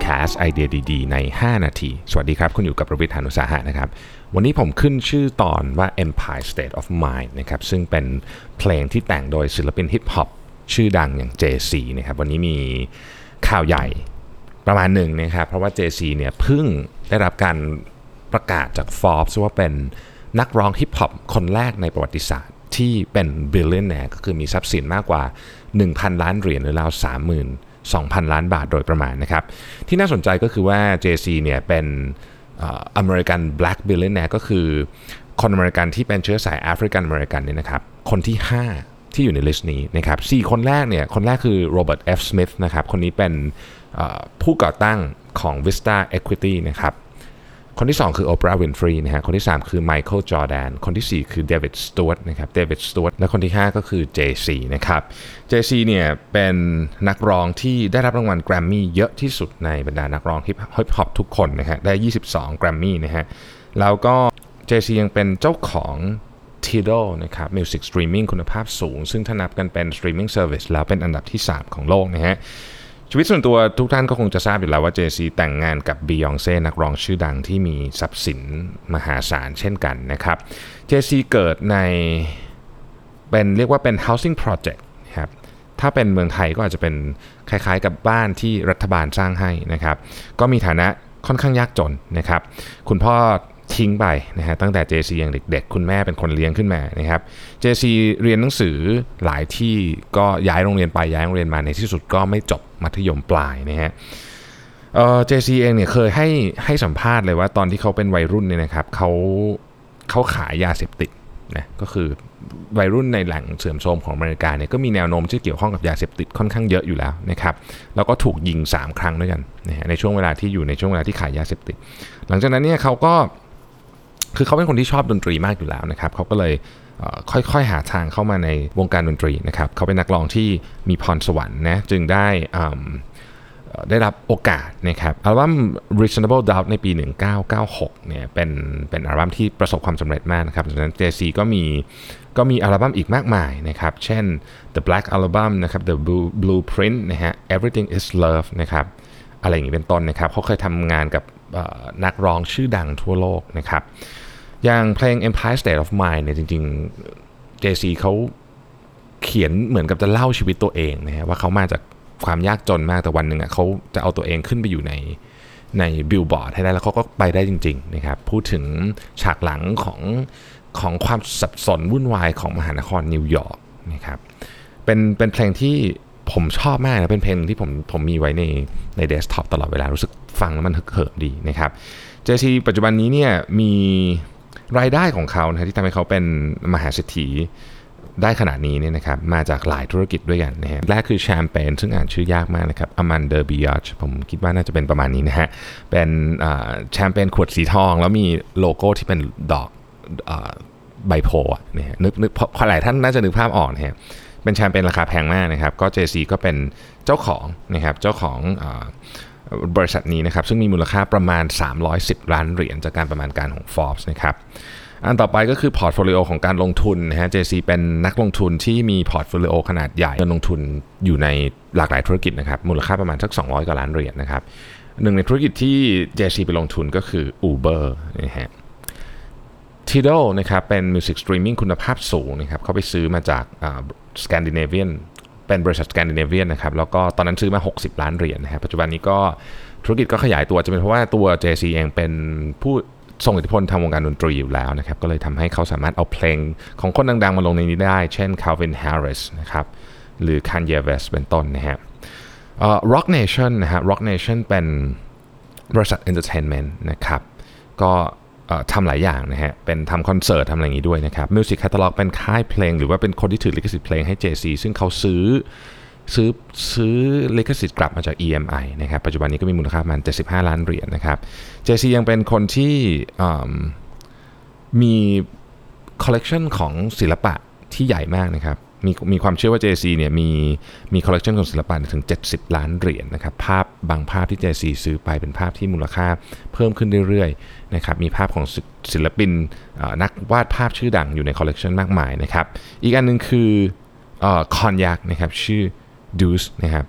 cast ไอเดียดีๆ ใน 5 นาที สวัสดีครับ คุณอยู่กับประวิทยานุสาหะนะครับ วันนี้ผมขึ้นชื่อตอนว่า Empire State of Mind นะครับ ซึ่งเป็นเพลงที่แต่งโดยศิลปินฮิปฮอปชื่อดังอย่าง JC นะครับ วันนี้มีข่าวใหญ่ประมาณหนึ่งนะครับ เพราะว่า Jay-Z เนี่ยเพิ่งได้รับการประกาศจาก Forbes ว่าเป็นนักร้องฮิปฮอปคนแรกในประวัติศาสตร์ที่เป็น billionaire ก็คือมีทรัพย์สินมากกว่า 1,000 ล้านเหรียญหรือราว30,000 2,000 ล้านบาทโดยประมาณนะครับ ที่น่าสนใจก็คือว่า JC เนี่ยเป็นอเมริกันแบล็กบิลเลนแนก็คือคนอเมริกันที่เป็นเชื้อสายแอฟริกันอเมริกันเนี่ยนะครับ คนที่ 5 ที่อยู่ใน list นี้นะครับสคนแรกเนี่ยคนแรกคือโรเบิร์ตเอฟสมิธนะครับคนนี้เป็นผู้ก่อตั้งของ Vista Equity นะครับ คนที่ 2 คือโอปราห์วินฟรีนะฮะคนที่ 3 คือไมเคิลจอร์แดนคนที่ 4 คือเดวิดสจ๊วตนะครับเดวิดสจ๊วตและคนที่ 5 ก็คือ Jay-Z นะครับ JC เนี่ยเป็นนักร้องที่ได้รับรางวัลแกรมมี่เยอะที่สุดในบรรดานักร้องฮิปฮอปทุกคนนะฮะได้ 22 แกรมมี่นะฮะแล้วก็ JC ยังเป็นเจ้าของ Tidal นะครับ Music Streaming คุณภาพสูง ซึ่งถ้านับกันเป็น Streaming Service แล้วเป็นอันดับที่ 3 ของโลกนะฮะ ชีวิตส่วนตัวทุกท่านก็คงจะทราบอยู่แล้วว่าเจซีแต่งงานกับบียองเซ่นักร้องชื่อดังที่มีทรัพย์สินมหาศาลเช่นกันนะครับเจซีเกิดในเป็นเรียกว่าเป็น housing project ครับถ้าเป็นเมืองไทยก็อาจจะเป็นคล้ายๆกับบ้านที่รัฐบาลสร้างให้นะครับ ก็มีฐานะค่อนข้างยากจนนะครับ คุณพ่อ ทิ้งไปนะฮะตั้งแต่ JC ยังเด็กๆ คุณแม่เป็นคนเลี้ยงขึ้นมานะครับ JC เรียนหนังสือหลายที่ก็ย้ายโรงเรียนไปย้ายโรงเรียนมาในที่สุดก็ไม่จบมัธยมปลายนะฮะเอ่อ JC เองเนี่ยเคยให้ให้สัมภาษณ์เลยว่าตอนที่เขาเป็นวัยรุ่นเนี่ยนะครับเขาเขาขายยาเสพติดนะก็คือวัยรุ่นในแหล่งเสื่อมโทรมของอเมริกาเนี่ยก็มีแนวโน้มที่เกี่ยวข้องกับยาเสพติดค่อนข้างเยอะอยู่แล้วนะครับแล้วก็ถูกยิง 3 ครั้งด้วยกันนะในช่วงเวลาที่อยู่ในช่วงเวลาที่ขายยาเสพติด หลังจากนั้นเนี่ยเขาก็ คือเขาเป็นคนที่ชอบดนตรีมากอยู่แล้วนะครับเขาก็เลยค่อยๆหาทางเข้ามาในวงการดนตรีนะครับเขาเป็นนักร้องที่มีพรสวรรค์นะจึงได้ได้รับโอกาสนะครับอัลบั้ม Reasonable Doubt ในปี 1996เนี่ยเป็นเป็นอัลบั้มที่ประสบความสำเร็จมากนะครับดังนั้น JC ก็มีก็มีอัลบั้มอีกมากมายนะครับ เช่น The Black Album นะครับ The Blue, Blueprint นะฮะ Everything Is Love นะครับอะไรอย่างนี้เป็นต้นนะครับเขาเคยทำงานกับนักร้องชื่อดังทั่วโลกนะครับ อย่างเพลง Empire State of Mind เนี่ยจริง ๆ JC เขาเขียนเหมือนกับจะเล่าชีวิตตัวเองนะฮะว่าเขามาจากความยากจนมากแต่วันหนึ่งอะเขาจะเอาตัวเองขึ้นไปอยู่ในในบิลบอร์ดให้ได้แล้วเขาก็ไปได้จริงๆนะครับพูดถึงฉากหลังของของความสับสนวุ่นวายของมหานครนิวยอร์กนะครับเป็นเป็นเพลงที่ผมชอบมากนะเป็นเพลงที่ผมผมมีไว้ในในเดสก์ท็อปตลอดเวลารู้สึกฟังแล้วมันฮึกเหิมดีนะครับ Jay-Z ปัจจุบันนี้เนี่ยมี รายได้ของเขานะที่ทำให้เขาเป็นมหาเศรษฐีได้ขนาดนี้เนี่ยนะครับมาจากหลายธุรกิจด้วยกันนะฮะแรกคือแชมเปญซึ่งอ่านชื่อยากมากนะครับ Armand de Brignac ผมคิดว่าน่าจะเป็นประมาณนี้นะฮะเป็นแชมเปญขวดสีทอง แล้วมีโลโก้ที่เป็นดอกใบโพอะนะฮะนึกนึกพอหลายท่านน่าจะนึกภาพออกนะฮะเป็นแชมเปญราคาแพงมากนะครับ ก็ JC ก็เป็นเจ้าของนะครับเจ้าของ บริษัทนี้นะครับซึ่งมีมูลค่าประมาณ 310 ล้านเหรียญจากการประมาณการของ Forbes นะครับอันต่อไปก็คือพอร์ตโฟลิโอของการลงทุนนะฮะ JC เป็นนักลงทุนที่มี portfolio ขนาดใหญ่เงินลงทุนอยู่ในหลากหลายธุรกิจนะครับมูลค่าประมาณสัก 200 กว่าล้านเหรียญนะครับหนึ่งในธุรกิจที่ JC ไปลงทุนก็คือ Uber นะฮะ Tidal นะครับเป็น music streaming คุณภาพสูงนะครับเขาไปซื้อมาจากสแกนดิ เป็นบริษัทสแกนดิเนเวียนนะครับแล้วก็ตอนนั้นซื้อมา 60 ล้านเหรียญนะครับปัจจุบันนี้ก็ธุรกิจก็ขยายตัวจะเป็นเพราะว่าตัว JC เองเป็นผู้ทรงอิทธิพลทางวงการดนตรีอยู่แล้วนะครับก็เลยทำให้เขาสามารถเอาเพลงของคนดังๆมาลงในนี้ได้ เช่น Calvin Harris นะครับหรือ Kanye West เป็นต้นนะฮะ Rock Nation นะฮะ Rock Nation เป็นบริษัท entertainment นะครับก็ ทำหลายอย่างนะฮะ เป็นทำคอนเสิร์ตทำอะไรอย่างนี้ด้วยนะครับ Music Catalog เป็นค่ายเพลง หรือว่าเป็นคนที่ถือลิขสิทธิ์เพลงให้ JC ซึ่งเขาซื้อซื้อซื้อลิขสิทธิ์กลับมาจาก EMI นะครับ ปัจจุบันนี้ก็มีมูลค่าประมาณ75 ล้านเหรียญนะครับ JC ยังเป็นคนที่มีคอลเลกชันของศิลปะที่ใหญ่มากนะครับ มีมีความเชื่อว่า JC เนี่ยมีมีคอลเลกชันของศิลปะถึง 70 ล้านเหรียญนะครับภาพบางภาพที่ JC ซื้อไปเป็นภาพที่มูลค่าเพิ่มขึ้นเรื่อยๆนะครับมีภาพของศิลปินนักวาดภาพชื่อดังอยู่ในคอลเลกชันมากมายนะครับอีกอันนึงคือคอนยักนะครับชื่อ Deuce นะครับ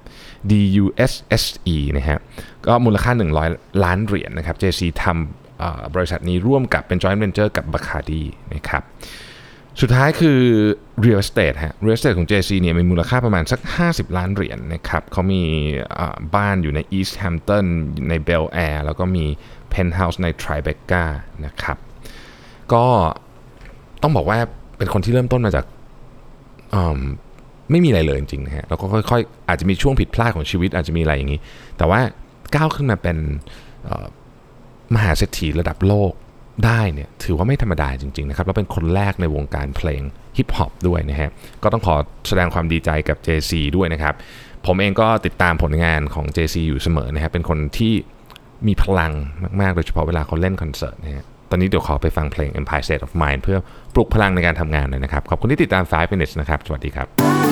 D U S S E นะฮะก็มูลค่า 100 ล้านเหรียญนะครับ JC ทำบริษัทนี้ร่วมกับเป็น joint venture กับ Bacardi นะครับ สุดท้ายคือ real estate ฮะ real estate ของ JC เนี่ยมีมูลค่าประมาณสัก 50 ล้านเหรียญนะครับเขามีบ้านอยู่ใน East Hampton ใน Bel Air แล้วก็มี penthouse ใน Tribeca นะครับ ก็ต้องบอกว่าเป็นคนที่เริ่มต้นมาจากไม่มีอะไรเลยจริงๆนะฮะแล้วก็ค่อยๆ อาจจะมีช่วงผิดพลาดของชีวิตอาจจะมีอะไรอย่างนี้ แต่ว่าก้าวขึ้นมาเป็นมหาเศรษฐีระดับโลก ได้เนี่ยถือว่าไม่ธรรมดาจริงๆนะครับแล้วเป็นคนแรกในวงการเพลงฮิปฮอปด้วยนะฮะก็ต้องขอแสดงความดีใจกับ JC ด้วยนะครับ ผมเองก็ติดตามผลงานของ JC อยู่เสมอนะฮะเป็นคนที่มีพลังมากๆ โดยเฉพาะเวลาเขาเล่นคอนเสิร์ตนะฮะตอนนี้เดี๋ยวขอไปฟังเพลง Empire State of Mind เพื่อปลุกพลังในการทำงานหน่อยนะครับ ขอบคุณที่ติดตาม 5 minutes นะครับ สวัสดีครับ